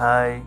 Hi.